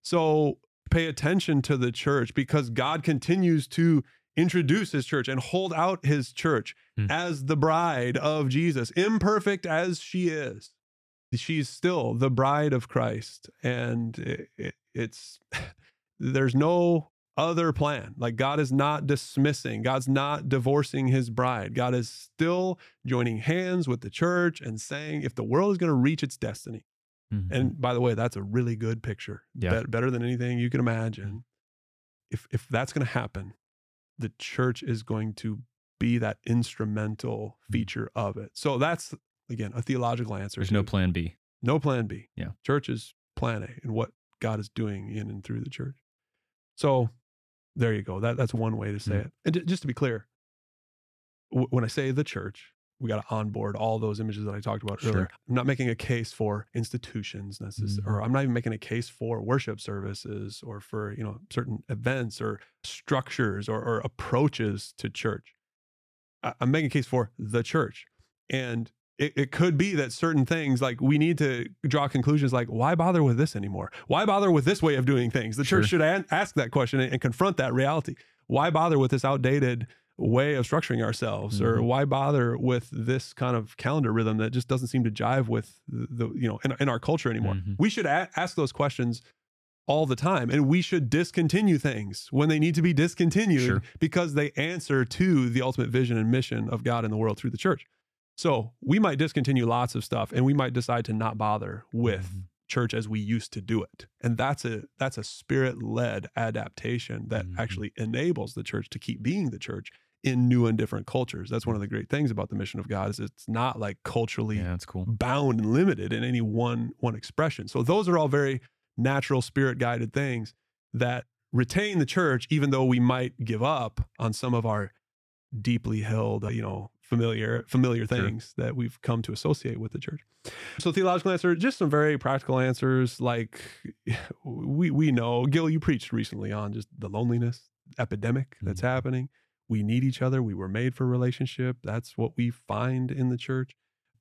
So pay attention to the church because God continues to introduce his church and hold out his church Hmm. as the bride of Jesus, imperfect as she is. She's still the bride of Christ. And it, it, it's, there's no other plan. Like God is not dismissing, God's not divorcing his bride. God is still joining hands with the church and saying, if the world is going to reach its destiny, Mhm. and by the way, that's a really good picture. Yeah. Bet- better than anything you can imagine. If if that's going to happen, the church is going to be that instrumental Mm. feature of it. So that's again a theological answer. there's no plan B. no plan B. Yeah. Church is plan A and what God is doing in and through the church. So there you go. That that's one way to say Mm. it. And ju- just to be clear, w- when I say the church, we got to onboard all those images that I talked about earlier. Sure. I'm not making a case for institutions necessarily, or Mhm. I'm not even making a case for worship services or for you know certain events or structures or, or approaches to church. I- I'm making a case for the church, and it, it could be that certain things like we need to draw conclusions like why bother with this anymore? Why bother with this way of doing things? The church Sure. should an- ask that question and, and confront that reality. Why bother with this outdated way of structuring ourselves or Mhm. why bother with this kind of calendar rhythm that just doesn't seem to jive with the, you know in, in our culture anymore Mhm. we should a- ask those questions all the time and we should discontinue things when they need to be discontinued Sure. because they answer to the ultimate vision and mission of God in the world through the church so we might discontinue lots of stuff and we might decide to not bother with Mhm. church as we used to do it and that's a that's a spirit led adaptation that Mhm. actually enables the church to keep being the church in new and different cultures that's one of the great things about the mission of god is it's not like culturally Yeah, that's cool. bound and limited in any one one expression so those are all very natural spirit guided things that retain the church even though we might give up on some of our deeply held you know familiar familiar Sure. things that we've come to associate with the church. So theological answer just some very practical answers. Like we we know gil you preached recently on just the loneliness epidemic that's Mhm. happening. We need each other. We were made for relationship. That's what we find in the church.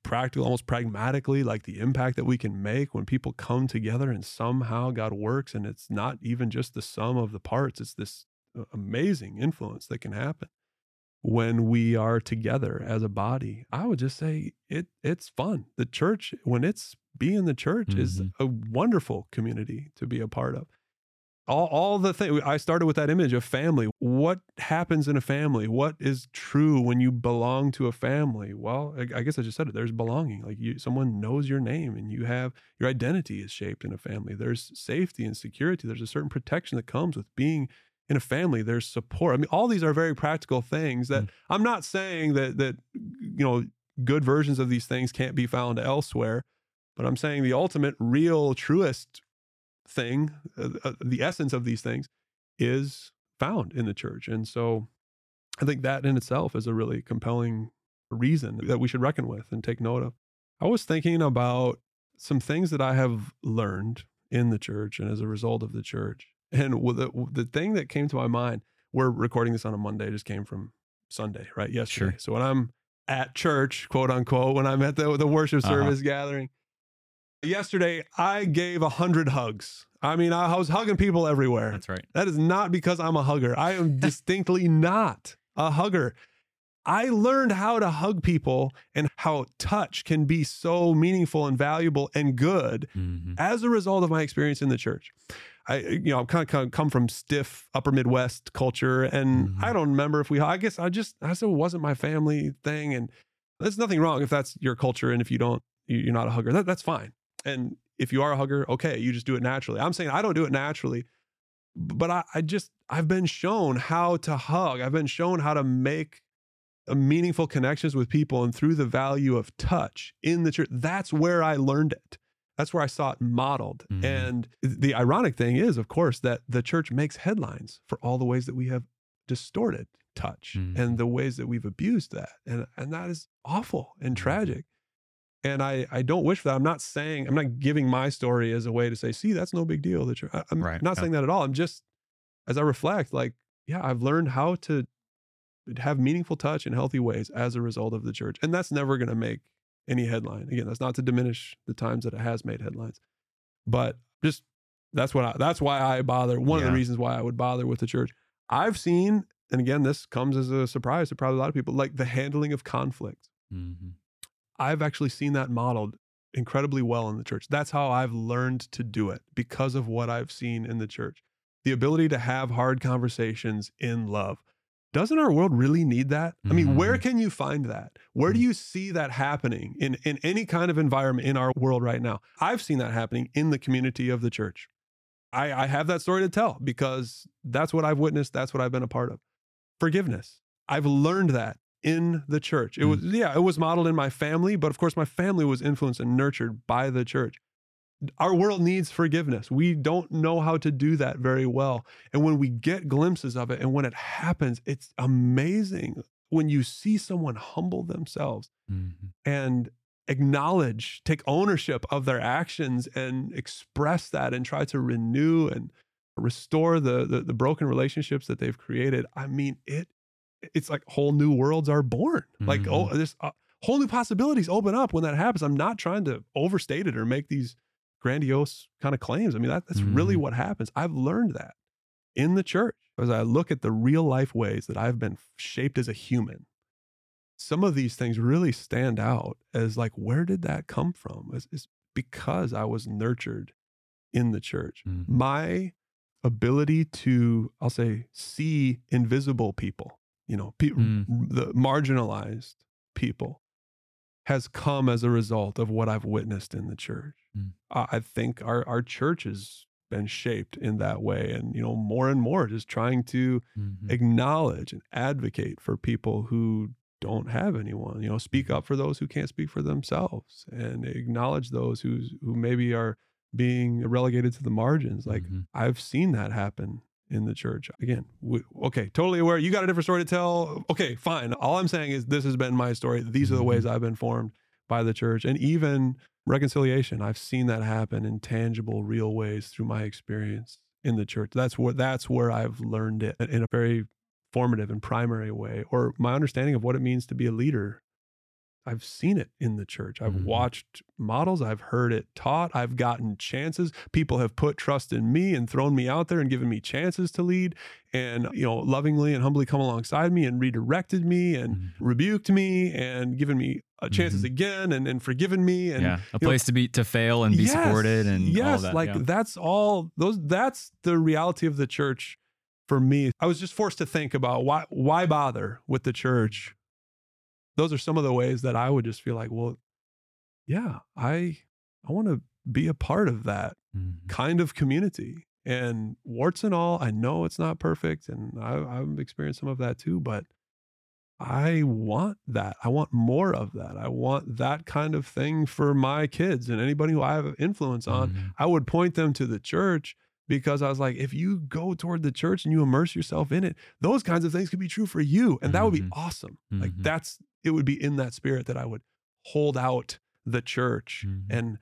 Practical almost pragmatically like the impact that we can make when people come together and somehow god works and it's not even just the sum of the parts. It's this uh, amazing influence that can happen when we are together as a body i would just say it it's fun. The church when it's being the church is Mhm. a wonderful community to be a part of. All, all the thing i started with that image of family. What happens in a family? What is true when you belong to a family? Well i, I guess i just said it there's belonging. Like you someone knows your name and you have your identity is shaped in a family. There's safety and security. There's a certain protection that comes with being in a family there's support. I mean all these are very practical things that Mm. i'm not saying that that you know good versions of these things can't be found elsewhere but i'm saying the ultimate real truest thing uh, uh, the essence of these things is found in the church. And so i think that in itself is a really compelling reason that we should reckon with and take note of. I was thinking about some things that i have learned in the church and as a result of the church and the, the thing that came to my mind we're recording this on a monday just came from sunday right yesterday Sure. so when i'm at church quote unquote when i'm at the, the worship Uh-huh. service gathering yesterday i gave a hundred hugs i mean I, was hugging people everywhere That's right. that is not because i'm a hugger i am distinctly not a hugger i learned how to hug people and how touch can be so meaningful and valuable and good Mhm. as a result of my experience in the church. I, you know, kind of come from stiff upper Midwest culture, and Mhm. I don't remember if we. I guess I just I said it wasn't my family thing, and there's nothing wrong if that's your culture, and if you don't, you- you're not a hugger. That, that's fine. And if you are a hugger, okay, you just do it naturally. I'm saying I don't do it naturally, but I, I just I've been shown how to hug. I've been shown how to make uh, meaningful connections with people, and through the value of touch in the church. That's where I learned it. That's where I saw it modeled. Mhm. And the ironic thing is, of course, that the church makes headlines for all the ways that we have distorted touch Mhm. and the ways that we've abused that. And, and that is awful and Mhm. tragic. And I, I don't wish for that. I'm not saying, I'm not giving my story as a way to say, see, that's no big deal. The church. I- I'm Right, not yeah. saying that at all. I'm just, as I reflect, like, yeah, I've learned how to have meaningful touch in healthy ways as a result of the church. And that's never going to make any headline. Again, that's not to diminish the times that it has made headlines, but just that's what I, that's why I bother. One of the reasons why I would bother with the church. I've seen, and again, this comes as a surprise to probably a lot of people, like the handling of conflict. Mhm. I've actually seen that modeled incredibly well in the church. That's how I've learned to do it because of what I've seen in the church. The ability to have hard conversations in love. Doesn't our world really need that? I mean, where Mhm. can you find that? Where do you see that happening in, in any kind of environment in our world right now? I've seen that happening in the community of the church. I, I have that story to tell because that's what I've witnessed. That's what I've been a part of. Forgiveness. I've learned that in the church. It Mm. was, yeah, it was modeled in my family, but of course, my family was influenced and nurtured by the church. Our world needs forgiveness. We don't know how to do that very well. And when we get glimpses of it and when it happens, it's amazing when you see someone humble themselves Mhm. and acknowledge, take ownership of their actions and express that and try to renew and restore the, the the broken relationships that they've created. I mean, it it's like whole new worlds are born. Like Mhm. oh, there's uh, whole new possibilities open up when that happens. I'm not trying to overstate it or make these grandiose kind of claims. I mean, that, that's really Mhm. what happens. I've learned that in the church as I look at the real life ways that I've been shaped as a human some of these things really stand out as like where did that come from it's, it's because i was nurtured in the church Mhm. my ability to i'll say see invisible people you know pe- Mm. the marginalized people has come as a result of what i've witnessed in the church Mm. I I think our our church has been shaped in that way and you know more and more just trying to Mhm. acknowledge and advocate for people who don't have anyone you know speak up for those who can't speak for themselves and acknowledge those who's who maybe are being relegated to the margins like Mhm. i've seen that happen in the church. Again we, okay totally aware. You got a different story to tell? Okay fine. All i'm saying is this has been my story. These are the ways mm-hmm. i've been formed by the church. And even reconciliation i've seen that happen in tangible real ways through my experience in the church. That's where that's where i've learned it in a very formative and primary way or my understanding of what it means to be a leader i've seen it in the church i've Mhm. watched models i've heard it taught i've gotten chances people have put trust in me and thrown me out there and given me chances to lead and you know lovingly and humbly come alongside me and redirected me and Mhm. rebuked me and given me uh, chances Mhm. again and, and forgiven me and yeah, a you know, place to be to fail and be Yes, supported and all yes, that. like yeah. that's all those that's the reality of the church for me. I was just forced to think about why why bother with the church. Those are some of the ways that I would just feel like, well, yeah, I I want to be a part of that Mhm. kind of community. And warts and all, I know it's not perfect, and I, I've experienced some of that too. But I want that. I want more of that. I want that kind of thing for my kids and anybody who I have influence on. Mhm. I would point them to the church because I was like, if you go toward the church and you immerse yourself in it, those kinds of things could be true for you. And that would be Mhm. awesome. Like Mhm. that's, it would be in that spirit that I would hold out the church Mhm. and,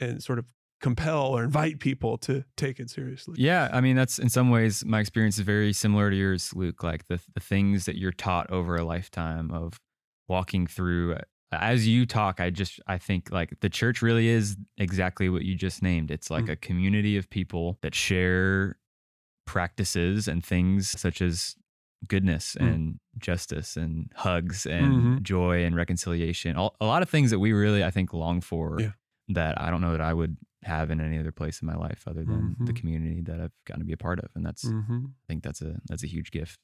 and sort of compel or invite people to take it seriously. Yeah, I mean that's in some ways my experience is very similar to yours, Luke. Like the the things that you're taught over a lifetime of walking through. As you talk, I just I think like the church really is exactly what you just named. It's like Mm. a community of people that share practices and things such as goodness Mm. and justice and hugs and Mhm. joy and reconciliation. All, a lot of things that we really I think long for Yeah. that I don't know that I would have in any other place in my life other than the Mhm. community that I've gotten to be a part of. And that's Mhm. I think that's a that's a huge gift.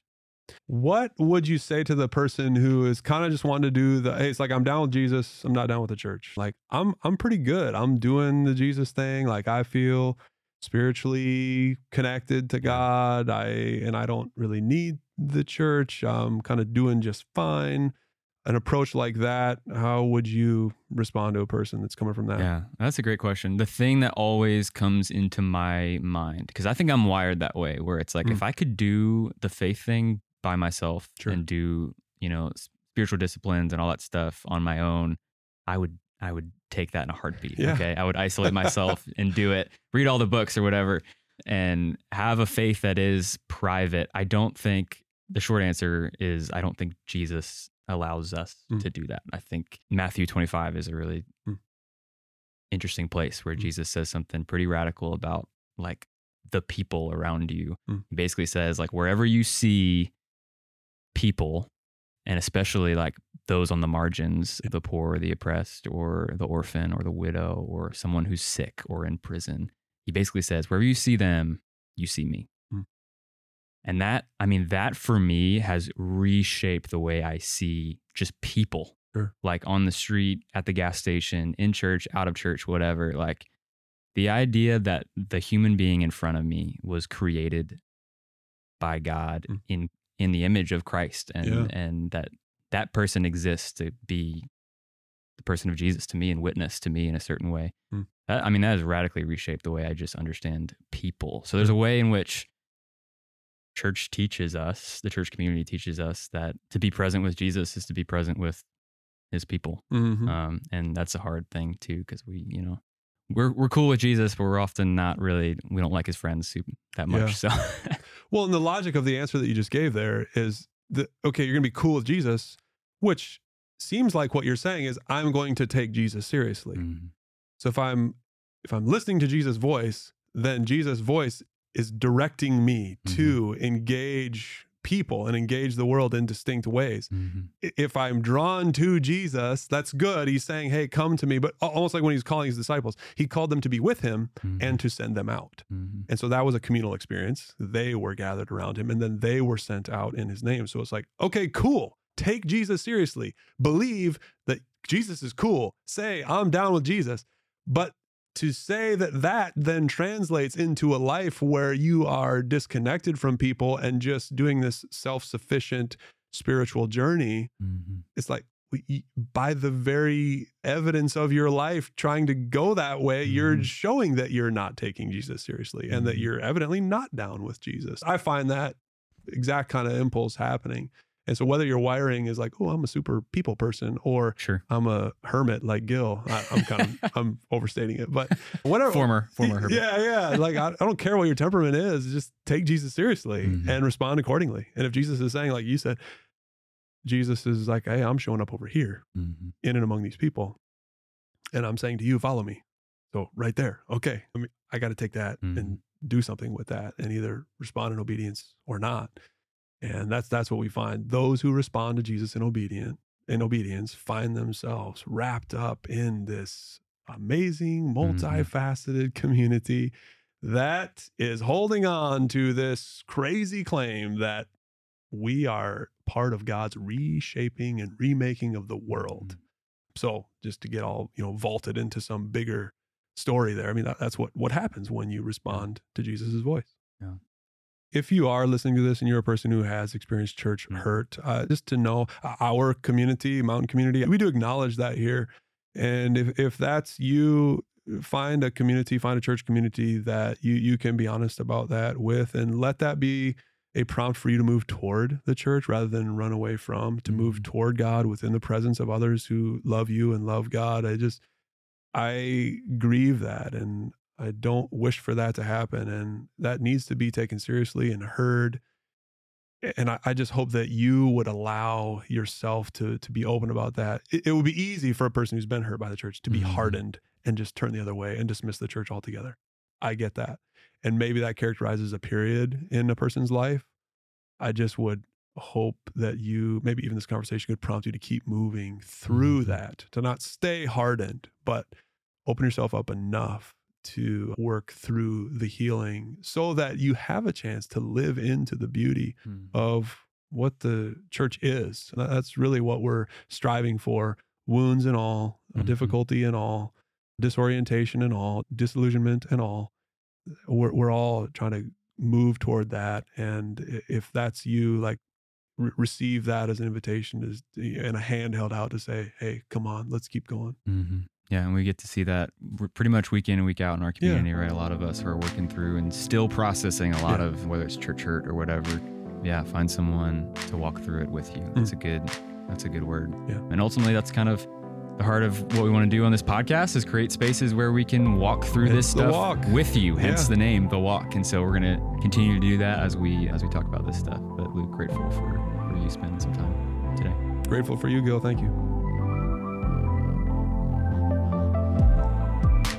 What would you say to the person who is kind of just wanting to do the hey, it's like I'm down with Jesus, I'm not down with the church. Like I'm I'm pretty good. I'm doing the Jesus thing. Like I feel spiritually connected to God. I and I don't really need the church. I'm kind of doing just fine. An approach like that, how would you respond to a person that's coming from that? Yeah, that's a great question. The thing that always comes into my mind, because I think I'm wired that way, where it's like Mm. if I could do the faith thing by myself Sure. and do, you know, spiritual disciplines and all that stuff on my own, I would I would take that in a heartbeat. Yeah. Okay. I would isolate myself and do it, read all the books or whatever, and have a faith that is private. I don't think the short answer is I don't think Jesus allows us Mm. to do that. I think Matthew 25 is a really Mm. interesting place where Mm. Jesus says something pretty radical about like the people around you. Mm. Basically says like wherever you see people and especially like those on the margins, the poor, the oppressed, or the orphan, or the widow, or someone who's sick or in prison. He basically says, wherever you see them, you see me. Mm. And that, I mean, that for me has reshaped the way I see just people, Sure. like on the street, at the gas station, in church, out of church, whatever. Like the idea that the human being in front of me was created by God Mm. in in the image of Christ and Yeah. and that that person exists to be the person of Jesus to me and witness to me in a certain way. Mm. That, I mean, that has radically reshaped the way I just understand people. So there's a way in which church teaches us, the church community teaches us that to be present with Jesus is to be present with his people. Mhm. Um, and that's a hard thing too, because we, you know, we're we're cool with Jesus, but we're often not really. We don't like his friends that much. So, Well, and the logic of the answer that you just gave there is that okay, you're going to be cool with Jesus, which seems like what you're saying is I'm going to take Jesus seriously. Mhm. So if I'm if I'm listening to Jesus' voice, then Jesus' voice is directing me to engage people and engage the world in distinct ways. Mhm. If I'm drawn to Jesus, that's good. He's saying, "Hey, come to me." But almost like when he's calling his disciples, he called them to be with him Mhm. and to send them out. Mhm. And so that was a communal experience. They were gathered around him and then they were sent out in his name. So it's like, okay, cool. Take Jesus seriously. Believe that Jesus is cool. Say, I'm down with Jesus. But to say that that then translates into a life where you are disconnected from people and just doing this self sufficient spiritual journey, Mhm. it's like, by the very evidence of your life trying to go that way, you're Mhm. showing that you're not taking Jesus seriously and that Mhm. you're evidently not down with Jesus. I find that exact kind of impulse happening. And so whether your wiring is like, oh, I'm a super people person or Sure. I'm a hermit like Gil, I, I'm kind of, I'm overstating it, but whatever. Former, former hermit. Yeah, yeah. Like I, I don't care what your temperament is. Just take Jesus seriously Mhm. and respond accordingly. And if Jesus is saying, like you said, Jesus is like, hey, I'm showing up over here Mhm. in and among these people, and I'm saying to you, follow me. So right there, okay. I mean, I got to take that Mhm. and do something with that, and either respond in obedience or not. And that's that's what we find. Those who respond to Jesus in obedient in obedience find themselves wrapped up in this amazing, mm-hmm. multifaceted community that is holding on to this crazy claim that we are part of God's reshaping and remaking of the world. Mm-hmm. So just to get all, you know, vaulted into some bigger story there. I mean, that, that's what, what happens when you respond to Jesus' voice. Yeah. If you are listening to this and you're a person who has experienced church Mhm. hurt, uh, just to know uh, our community, mountain community, we do acknowledge that here. And if, if that's you, find a community, find a church community that you, you can be honest about that with and let that be a prompt for you to move toward the church rather than run away from, to move Mhm. toward God within the presence of others who love you and love God. I just, I grieve that and I don't wish for that to happen. And that needs to be taken seriously and heard. And I, I just hope that you would allow yourself to to be open about that. It, it would be easy for a person who's been hurt by the church to be Mhm. hardened and just turn the other way and dismiss the church altogether. I get that. And maybe that characterizes a period in a person's life. I just would hope that you, maybe even this conversation could prompt you to keep moving through Mhm. that, to not stay hardened, but open yourself up enough to work through the healing so that you have a chance to live into the beauty Mhm. of what the church is. That's really what we're striving for wounds and all, Mhm. difficulty and all, disorientation and all, disillusionment and all. We're, we're all trying to move toward that. And if that's you, like, re- receive that as an invitation and a hand held out to say, hey, come on, let's keep going. hmm Yeah, and we get to see that pretty much week in and week out in our Yeah. community, right? A lot of us are working through and still processing a lot Yeah. of whether it's church hurt or whatever. Yeah, find someone to walk through it with you. That's a good that's a good word. Mm. Yeah. And ultimately that's kind of the heart of what we want to do on this podcast is create spaces where we can walk through this stuff walk. with you, hence Yeah. the name, the walk. And so we're gonna continue to do that as we as we talk about this stuff. But Luke, grateful for, for you spending some time today. Grateful for you, Gil. Thank you.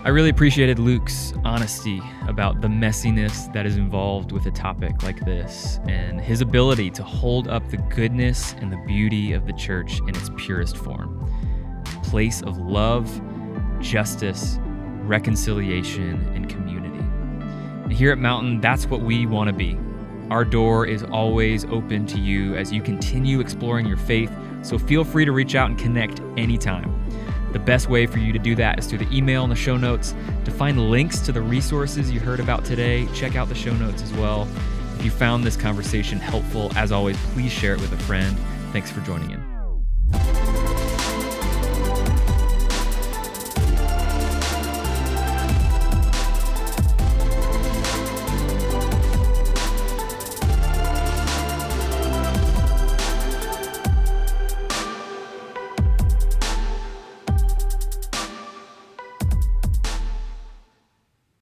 I really appreciated Luke's honesty about the messiness that is involved with a topic like this and his ability to hold up the goodness and the beauty of the church in its purest form. Place of love, justice, reconciliation, and community. And here at Mountain, that's what we want to be. Our door is always open to you as you continue exploring your faith, so feel free to reach out and connect anytime. The best way for you to do that is through the email in the show notes. To find links to the resources you heard about today, check out the show notes as well. If you found this conversation helpful, as always, please share it with a friend. Thanks for joining in.